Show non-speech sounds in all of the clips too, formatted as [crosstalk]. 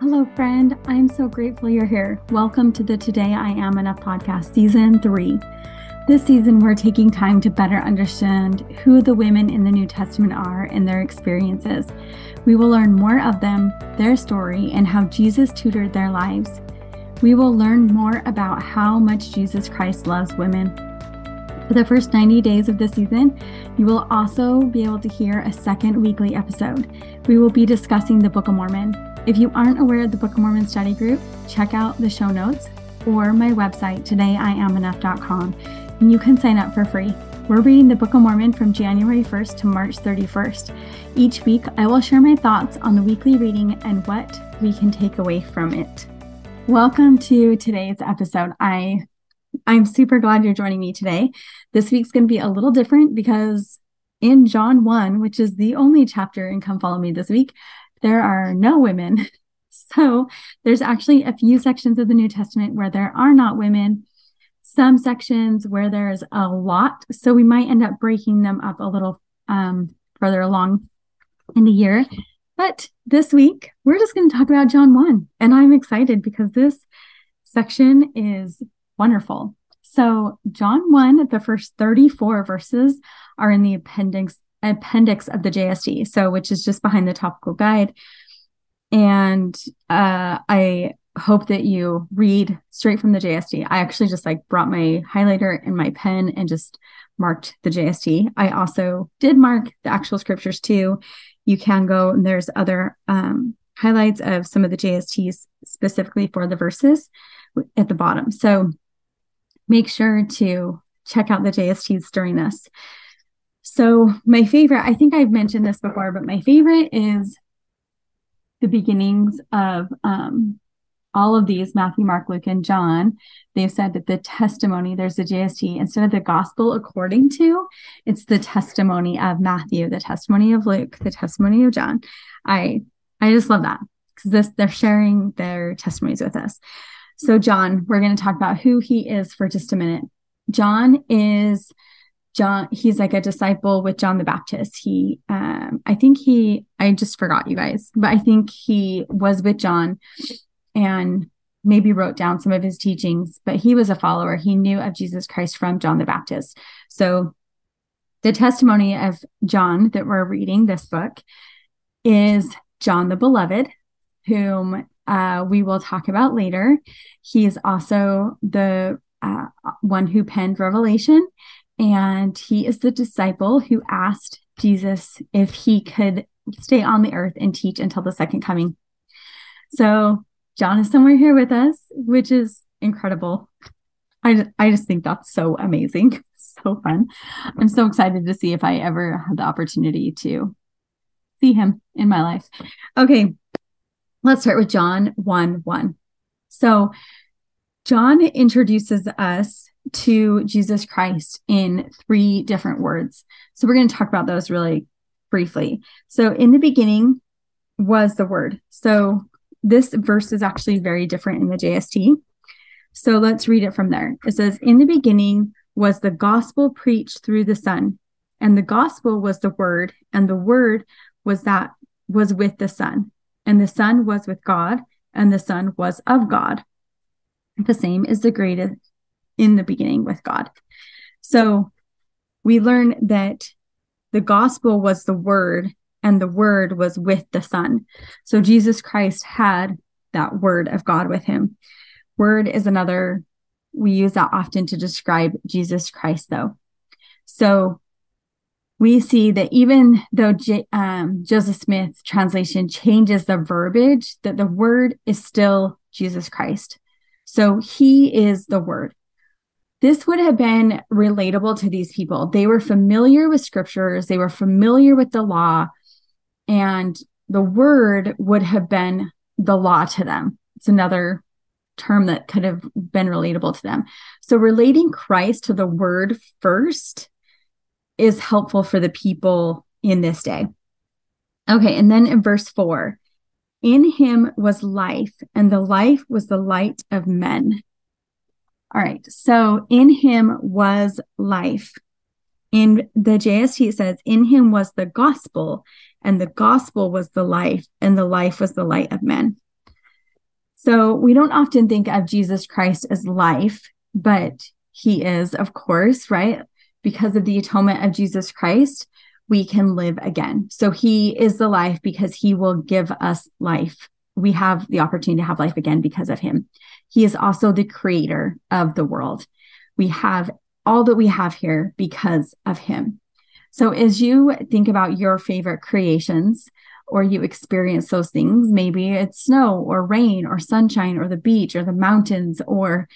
Hello, friend. I'm so grateful you're here. Welcome to the Today I Am Enough podcast, season three. This season, we're taking time to better understand who the women in the New Testament are and their experiences. We will learn more of them, their story, and how Jesus tutored their lives. We will learn more about how much Jesus Christ loves women. For the first 90 days of the season, you will also be able to hear a second weekly episode. We will be discussing the Book of Mormon. If you aren't aware of the Book of Mormon study group, check out the show notes or my website, todayiamenough.com, and you can sign up for free. We're reading the Book of Mormon from January 1st to March 31st. Each week, I will share my thoughts on the weekly reading and what we can take away from it. Welcome to today's episode. I I'm super glad you're joining me today. This week's going to be a little different because in John 1, which is the only chapter in Come Follow Me this week, there are no women. [laughs] So there's actually a few sections of the New Testament where there are not women, some sections where there's a lot. So we might end up breaking them up a little um, further along in the year. But this week, we're just going to talk about John 1. And I'm excited because this section is wonderful. So, John 1, the first 34 verses are in the appendix appendix of the JST, so which is just behind the topical guide. And uh, I hope that you read straight from the JST. I actually just like brought my highlighter and my pen and just marked the JST. I also did mark the actual scriptures too. You can go and there's other um, highlights of some of the JSTs specifically for the verses at the bottom. So make sure to check out the JSTs during this. So, my favorite, I think I've mentioned this before, but my favorite is the beginnings of um, all of these Matthew, Mark, Luke, and John. They've said that the testimony, there's a JST, instead of the gospel according to, it's the testimony of Matthew, the testimony of Luke, the testimony of John. I I just love that because this they're sharing their testimonies with us. So, John, we're going to talk about who he is for just a minute. John is John, he's like a disciple with John the Baptist. He, um, I think he, I just forgot you guys, but I think he was with John and maybe wrote down some of his teachings, but he was a follower. He knew of Jesus Christ from John the Baptist. So the testimony of John that we're reading this book is John the Beloved, whom uh, we will talk about later. He is also the uh, one who penned Revelation and he is the disciple who asked Jesus if he could stay on the earth and teach until the second coming. So John is somewhere here with us, which is incredible. I, I just think that's so amazing. [laughs] So fun. I'm so excited to see if I ever have the opportunity to see him in my life. Okay, let's start with John 1 1. So John introduces us to Jesus Christ in three different words. So we're going to talk about those really briefly. So in the beginning was the word. So this verse is actually very different in the JST. So let's read it from there. It says, In the beginning was the gospel preached through the Son, and the gospel was the word, and the word was that was with the Son, and the Son was with God, and the Son was of God. The same is the greatest in the beginning with God. So we learn that the gospel was the word and the word was with the son. So Jesus Christ had that word of God with him. Word is another, we use that often to describe Jesus Christ, though. So we see that even though J- um, Joseph Smith translation changes the verbiage, that the word is still Jesus Christ. So he is the word this would have been relatable to these people. They were familiar with scriptures, they were familiar with the law, and the word would have been the law to them. It's another term that could have been relatable to them. So, relating Christ to the word first is helpful for the people in this day. Okay, and then in verse four, in him was life, and the life was the light of men. All right. So in him was life. In the JST, it says, In him was the gospel, and the gospel was the life, and the life was the light of men. So we don't often think of Jesus Christ as life, but he is, of course, right? Because of the atonement of Jesus Christ, we can live again. So he is the life because he will give us life. We have the opportunity to have life again because of him. He is also the creator of the world. We have all that we have here because of him. So as you think about your favorite creations, or you experience those things. Maybe it's snow or rain or sunshine or the beach or the mountains or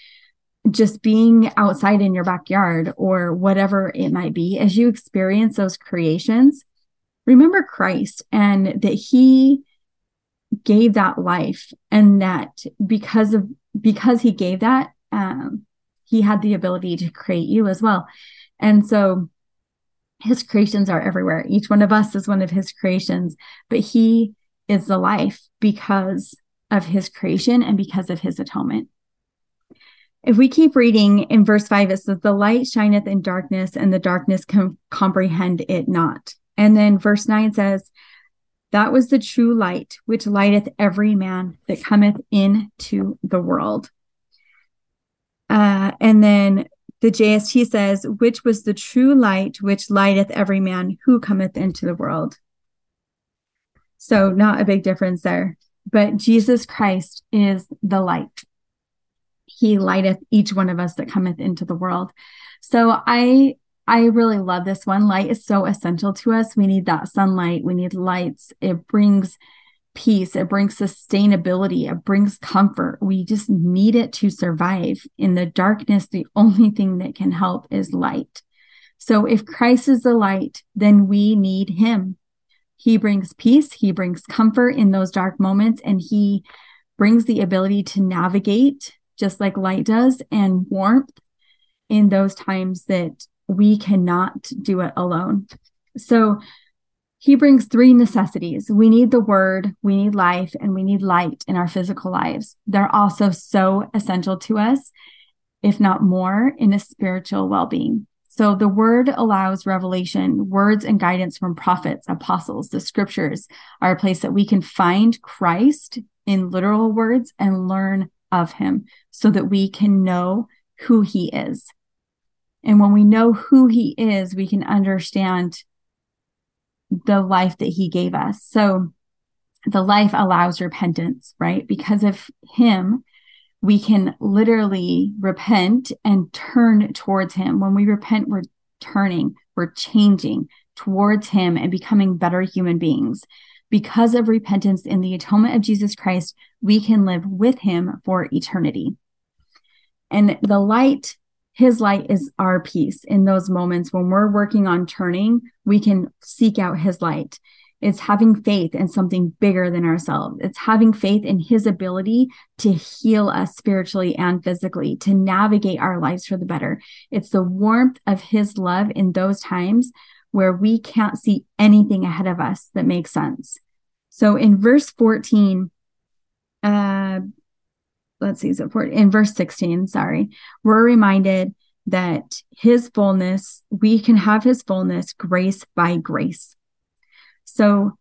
just being outside in your backyard or whatever it might be. As you experience those creations, remember Christ and that he gave that life and that because of because he gave that um he had the ability to create you as well and so his creations are everywhere. Each one of us is one of his creations, but he is the life because of his creation and because of his atonement. If we keep reading in verse 5, it says, The light shineth in darkness, and the darkness can comprehend it not. And then verse 9 says, That was the true light, which lighteth every man that cometh into the world. Uh, and then the JST says, which was the true light which lighteth every man who cometh into the world. So, not a big difference there. But Jesus Christ is the light. He lighteth each one of us that cometh into the world. So, I I really love this one. Light is so essential to us. We need that sunlight. We need lights. It brings peace, it brings sustainability, it brings comfort. We just need it to survive. In the darkness, the only thing that can help is light. So if Christ is the light, then we need him. He brings peace, he brings comfort in those dark moments, and he brings the ability to navigate just like light does and warmth in those times that we cannot do it alone. So he brings three necessities. We need the word, we need life, and we need light in our physical lives. They're also so essential to us, if not more, in a spiritual well being. So the word allows revelation, words and guidance from prophets, apostles. The scriptures are a place that we can find Christ in literal words and learn of him so that we can know who he is. And when we know who he is, we can understand the life that he gave us. So the life allows repentance, right? Because of him, we can literally repent and turn towards him. When we repent, we're turning, we're changing towards him and becoming better human beings. Because of repentance in the atonement of Jesus Christ, we can live with him for eternity. And the light his light is our peace in those moments when we're working on turning, we can seek out his light. It's having faith in something bigger than ourselves. It's having faith in his ability to heal us spiritually and physically, to navigate our lives for the better. It's the warmth of his love in those times where we can't see anything ahead of us that makes sense. So in verse 14, uh, let's see, in verse 16, sorry, we're reminded that his fullness, we can have his fullness grace by grace. So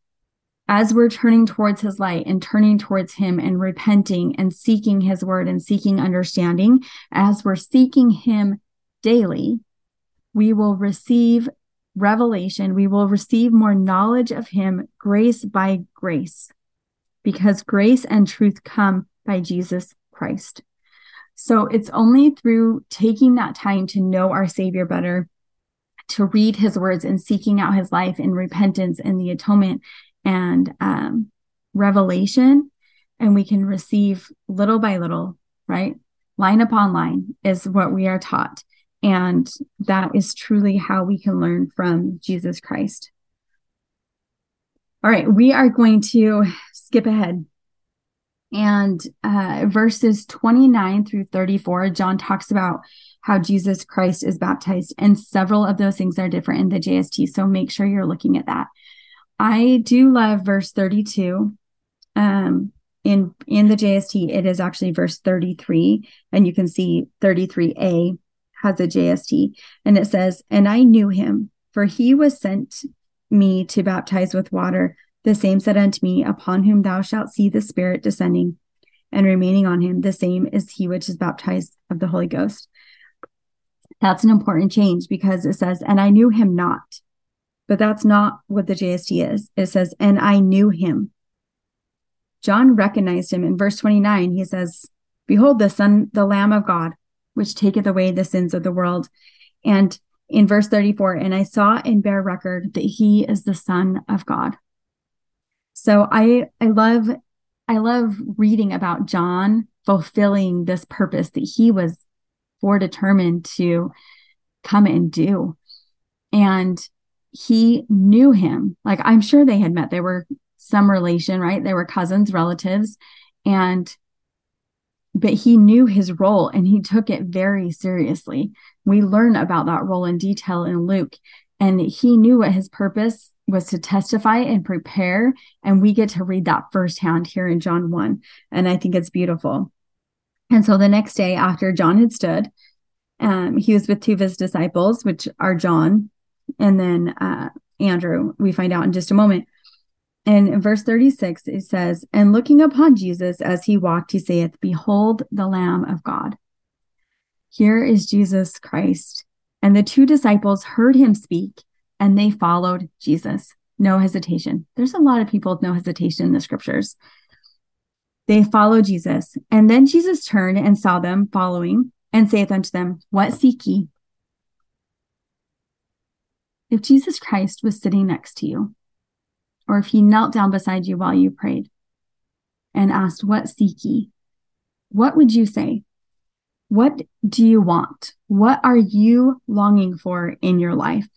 as we're turning towards his light and turning towards him and repenting and seeking his word and seeking understanding, as we're seeking him daily, we will receive revelation. We will receive more knowledge of him, grace by grace, because grace and truth come by Jesus Christ. So it's only through taking that time to know our Savior better, to read his words and seeking out his life in repentance and the atonement and um, revelation, and we can receive little by little, right? Line upon line is what we are taught. And that is truly how we can learn from Jesus Christ. All right, we are going to skip ahead and uh, verses 29 through 34, John talks about how Jesus Christ is baptized, and several of those things are different in the JST. So make sure you're looking at that. I do love verse 32. Um, in in the JST, it is actually verse 33, and you can see 33a has a JST, and it says, "And I knew him, for he was sent me to baptize with water." The same said unto me, Upon whom thou shalt see the Spirit descending and remaining on him, the same is he which is baptized of the Holy Ghost. That's an important change because it says, and I knew him not. But that's not what the JST is. It says, and I knew him. John recognized him in verse 29. He says, Behold, the Son, the Lamb of God, which taketh away the sins of the world. And in verse 34, and I saw and bear record that he is the Son of God. So I I love I love reading about John fulfilling this purpose that he was foredetermined to come and do. And he knew him. Like I'm sure they had met. They were some relation, right? They were cousins, relatives. And but he knew his role and he took it very seriously. We learn about that role in detail in Luke. And he knew what his purpose was to testify and prepare. And we get to read that firsthand here in John 1. And I think it's beautiful. And so the next day after John had stood, um, he was with two of his disciples, which are John and then uh, Andrew. We find out in just a moment. And in verse 36, it says, And looking upon Jesus as he walked, he saith, Behold the Lamb of God. Here is Jesus Christ. And the two disciples heard him speak, and they followed Jesus. No hesitation. There's a lot of people with no hesitation in the scriptures. They follow Jesus. And then Jesus turned and saw them following, and saith unto them, What seek ye? If Jesus Christ was sitting next to you, or if he knelt down beside you while you prayed and asked, What seek ye? What would you say? What do you want? What are you longing for in your life?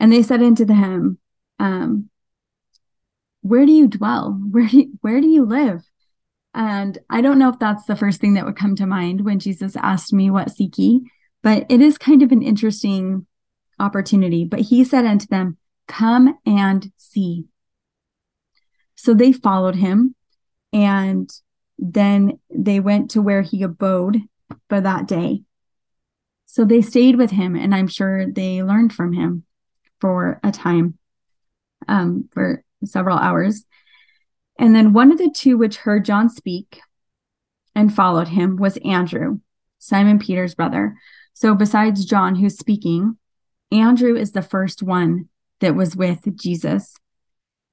And they said unto him, um, Where do you dwell? Where do you, where do you live? And I don't know if that's the first thing that would come to mind when Jesus asked me, What seek ye? But it is kind of an interesting opportunity. But he said unto them, Come and see. So they followed him and then they went to where he abode for that day. So they stayed with him, and I'm sure they learned from him for a time, um, for several hours. And then one of the two which heard John speak and followed him was Andrew, Simon Peter's brother. So besides John, who's speaking, Andrew is the first one that was with Jesus,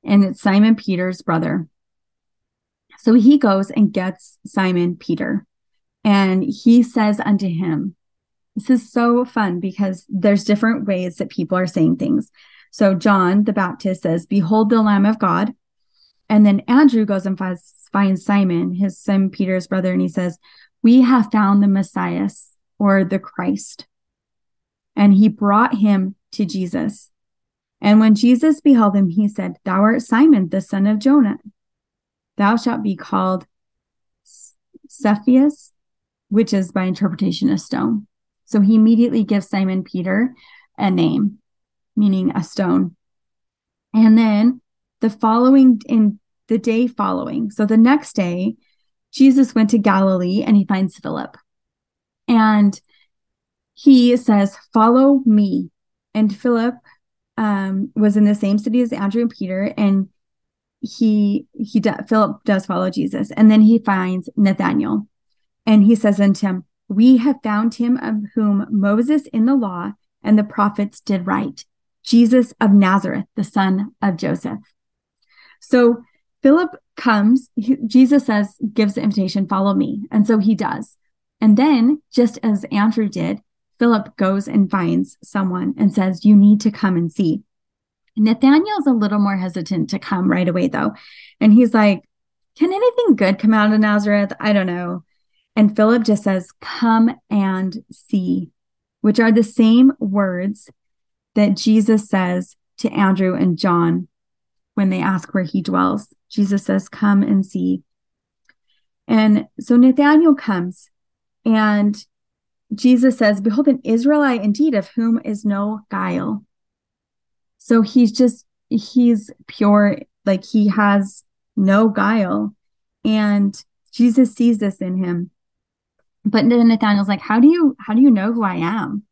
and it's Simon Peter's brother. So he goes and gets Simon Peter, and he says unto him, This is so fun because there's different ways that people are saying things. So John the Baptist says, Behold the Lamb of God. And then Andrew goes and finds, Simon, his son Peter's brother, and he says, We have found the Messiah or the Christ. And he brought him to Jesus. And when Jesus beheld him, he said, Thou art Simon, the son of Jonah. Thou shalt be called Cephas, which is by interpretation a stone. So he immediately gives Simon Peter a name, meaning a stone. And then the following, in the day following, so the next day, Jesus went to Galilee and he finds Philip. And he says, Follow me. And Philip um, was in the same city as Andrew and Peter, and he he do, Philip does follow Jesus, and then he finds Nathanael, and he says unto him, "We have found him of whom Moses in the law and the prophets did write, Jesus of Nazareth, the son of Joseph." So Philip comes. He, Jesus says, gives the invitation, "Follow me," and so he does. And then, just as Andrew did, Philip goes and finds someone and says, You need to come and see. Nathaniel's a little more hesitant to come right away, though. And he's like, Can anything good come out of Nazareth? I don't know. And Philip just says, Come and see, which are the same words that Jesus says to Andrew and John when they ask where he dwells. Jesus says, Come and see. And so Nathaniel comes and Jesus says, Behold, an Israelite indeed, of whom is no guile. So he's just, he's pure, like he has no guile. And Jesus sees this in him. But then Nathanael's like, How do you how do you know who I am?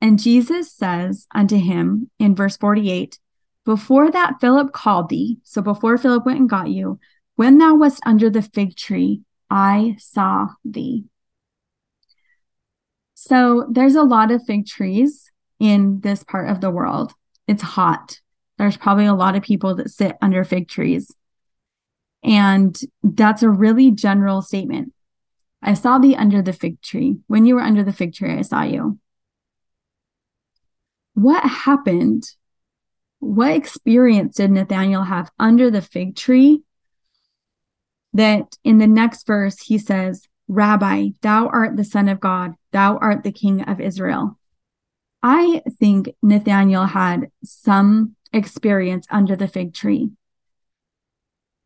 And Jesus says unto him in verse 48, Before that Philip called thee, so before Philip went and got you, When thou wast under the fig tree, I saw thee. So there's a lot of fig trees in this part of the world. It's hot. There's probably a lot of people that sit under fig trees. And that's a really general statement. I saw thee under the fig tree. When you were under the fig tree, I saw you. What happened? What experience did Nathaniel have under the fig tree? That in the next verse, he says, Rabbi, thou art the Son of God, thou art the King of Israel. I think Nathaniel had some experience under the fig tree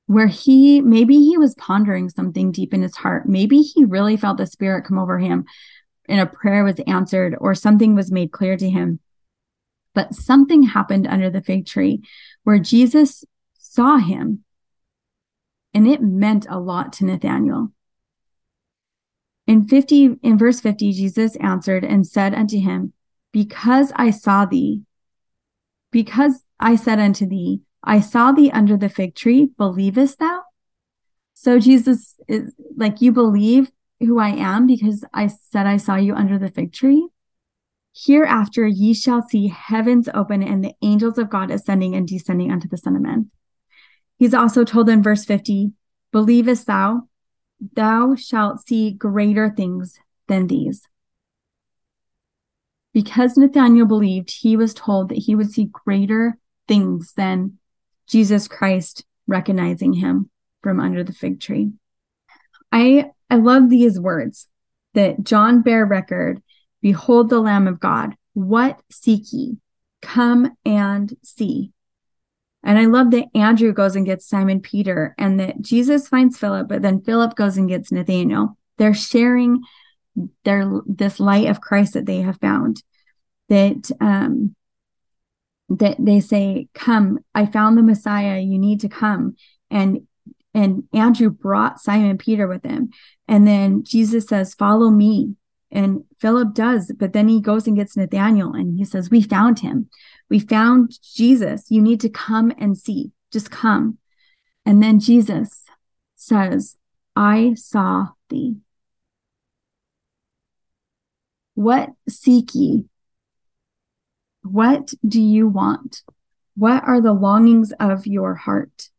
where he maybe he was pondering something deep in his heart. Maybe he really felt the spirit come over him and a prayer was answered or something was made clear to him. But something happened under the fig tree where Jesus saw him. And it meant a lot to Nathanael. In 50 in verse 50 Jesus answered and said unto him, Because I saw thee, because I said unto thee, I saw thee under the fig tree, believest thou? So Jesus is like, You believe who I am because I said I saw you under the fig tree? Hereafter ye shall see heavens open and the angels of God ascending and descending unto the Son of Man. He's also told in verse 50, Believest thou? Thou shalt see greater things than these. Because Nathanael believed, he was told that he would see greater things than Jesus Christ recognizing him from under the fig tree. I I love these words that John bear record, behold the Lamb of God. What seek ye? Come and see. And I love that Andrew goes and gets Simon Peter and that Jesus finds Philip, but then Philip goes and gets Nathaniel. They're sharing their this light of Christ that they have found. That um that they say, Come, I found the Messiah, you need to come. And and Andrew brought Simon Peter with him. And then Jesus says, Follow me. And Philip does, but then he goes and gets Nathaniel and he says, We found him. We found Jesus. You need to come and see. Just come. And then Jesus says, I saw thee. What seek ye? What do you want? What are the longings of your heart?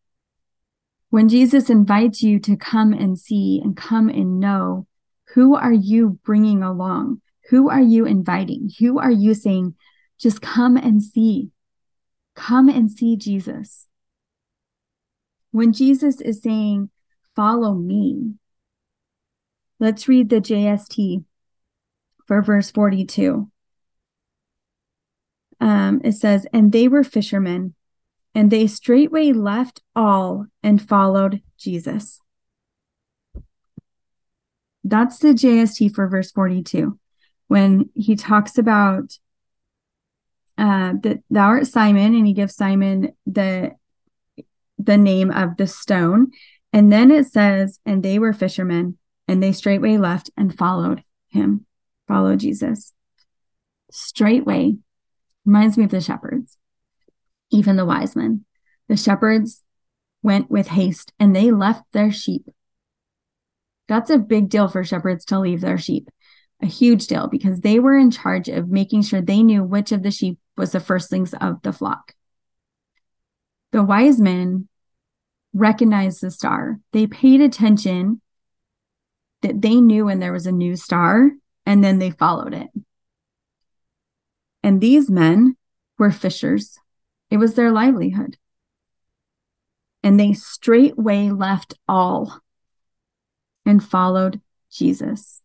When Jesus invites you to come and see and come and know, who are you bringing along? Who are you inviting? Who are you saying, just come and see? Come and see Jesus. When Jesus is saying, follow me, let's read the JST for verse 42 um, it says, And they were fishermen, and they straightway left all and followed Jesus. That's the JST for verse 42. When he talks about uh, that thou art Simon, and he gives Simon the the name of the stone. And then it says, and they were fishermen, and they straightway left and followed him, followed Jesus. Straightway, Reminds me of the shepherds, even the wise men. The shepherds went with haste and they left their sheep. That's a big deal for shepherds to leave their sheep, a huge deal because they were in charge of making sure they knew which of the sheep was the firstlings of the flock. The wise men recognized the star. They paid attention that they knew when there was a new star and then they followed it. And these men were fishers, it was their livelihood. And they straightway left all and followed Jesus.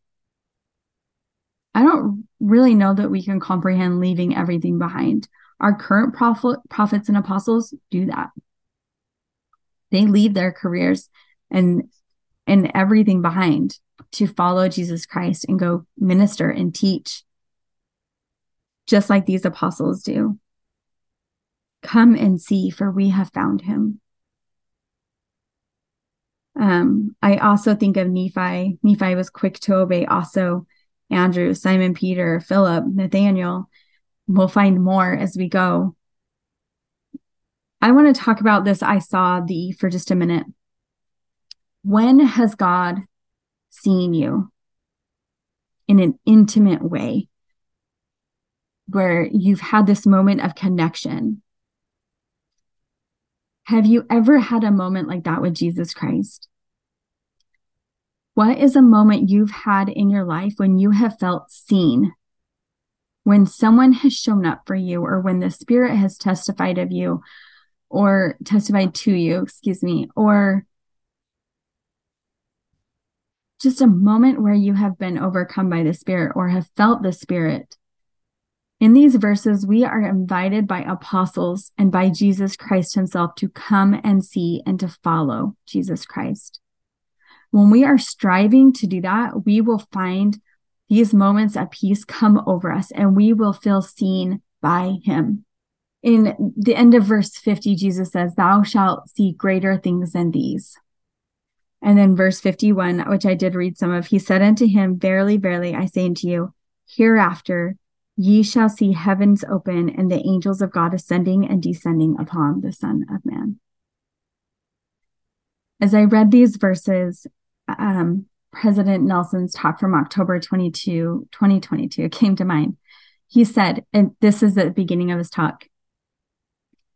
I don't really know that we can comprehend leaving everything behind. Our current prophet, prophets and apostles do that. They leave their careers and and everything behind to follow Jesus Christ and go minister and teach just like these apostles do. Come and see, for we have found him. Um, I also think of Nephi. Nephi was quick to obey, also Andrew, Simon Peter, Philip, Nathaniel. We'll find more as we go. I want to talk about this I saw thee for just a minute. When has God seen you in an intimate way where you've had this moment of connection? Have you ever had a moment like that with Jesus Christ? What is a moment you've had in your life when you have felt seen? When someone has shown up for you, or when the Spirit has testified of you, or testified to you, excuse me, or just a moment where you have been overcome by the Spirit or have felt the Spirit. In these verses, we are invited by apostles and by Jesus Christ himself to come and see and to follow Jesus Christ. When we are striving to do that, we will find these moments of peace come over us and we will feel seen by him. In the end of verse 50, Jesus says, Thou shalt see greater things than these. And then verse 51, which I did read some of, he said unto him, Verily, verily, I say unto you, hereafter ye shall see heavens open and the angels of God ascending and descending upon the Son of Man. As I read these verses, um, President Nelson's talk from October 22, 2022 came to mind. He said, and this is the beginning of his talk,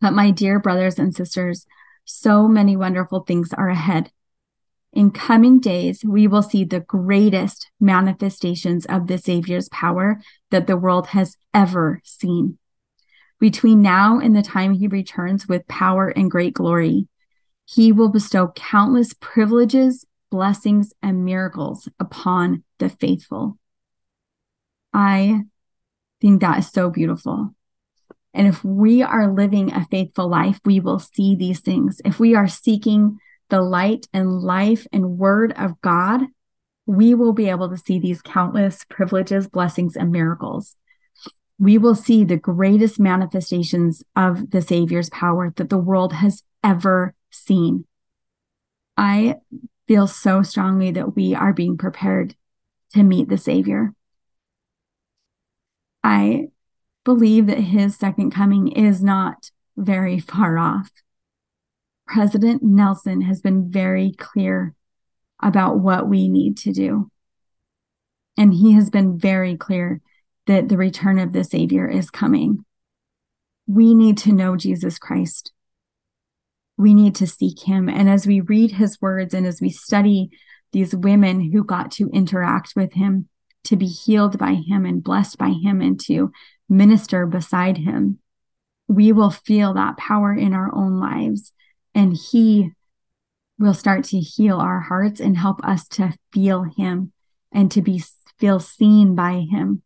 but my dear brothers and sisters, so many wonderful things are ahead in coming days, we will see the greatest manifestations of the Savior's power that the world has ever seen. Between now and the time he returns with power and great glory, he will bestow countless privileges, blessings, and miracles upon the faithful. I think that is so beautiful. And if we are living a faithful life, we will see these things. If we are seeking the light and life and word of God, we will be able to see these countless privileges, blessings, and miracles. We will see the greatest manifestations of the Savior's power that the world has ever seen. I feel so strongly that we are being prepared to meet the Savior. I believe that his second coming is not very far off. President Nelson has been very clear about what we need to do. And he has been very clear that the return of the Savior is coming. We need to know Jesus Christ. We need to seek him. And as we read his words and as we study these women who got to interact with him, to be healed by him and blessed by him, and to minister beside him, we will feel that power in our own lives and He will start to heal our hearts and help us to feel Him and to be feel seen by Him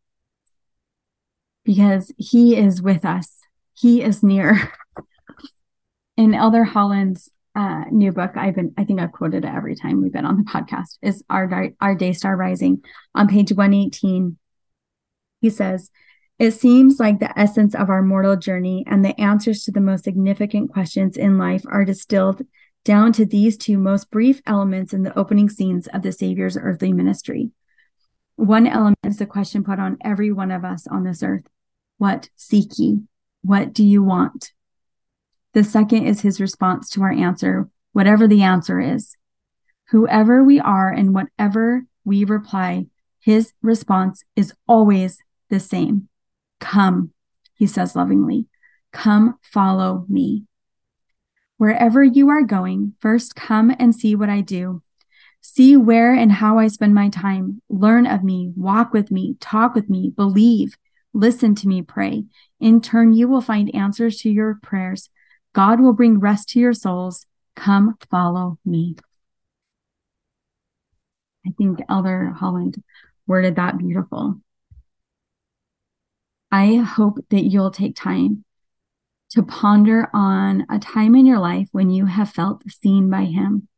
because He is with us. He is near. [laughs] In Elder Holland's uh, new book, I've been, I think I've quoted it every time we've been on the podcast, is Our, Our Day Star Rising. On page 118, he says, it seems like the essence of our mortal journey and the answers to the most significant questions in life are distilled down to these two most brief elements in the opening scenes of the Savior's earthly ministry. One element is the question put on every one of us on this earth What seek ye? What do you want? The second is his response to our answer, whatever the answer is. Whoever we are and whatever we reply, his response is always the same Come, he says lovingly, come follow me. Wherever you are going, first come and see what I do. See where and how I spend my time. Learn of me, walk with me, talk with me, believe, listen to me, pray. In turn, you will find answers to your prayers. God will bring rest to your souls. Come follow me. I think Elder Holland worded that beautiful. I hope that you'll take time to ponder on a time in your life when you have felt seen by Him.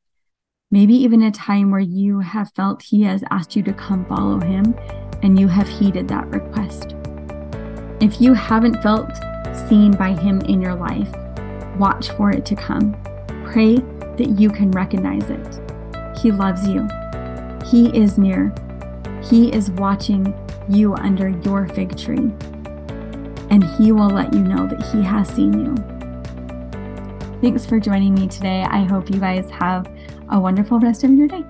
Maybe even a time where you have felt He has asked you to come follow Him and you have heeded that request. If you haven't felt seen by Him in your life, watch for it to come. Pray that you can recognize it. He loves you, He is near, He is watching you under your fig tree and He will let you know that He has seen you. Thanks for joining me today. I hope you guys have a wonderful rest of your day.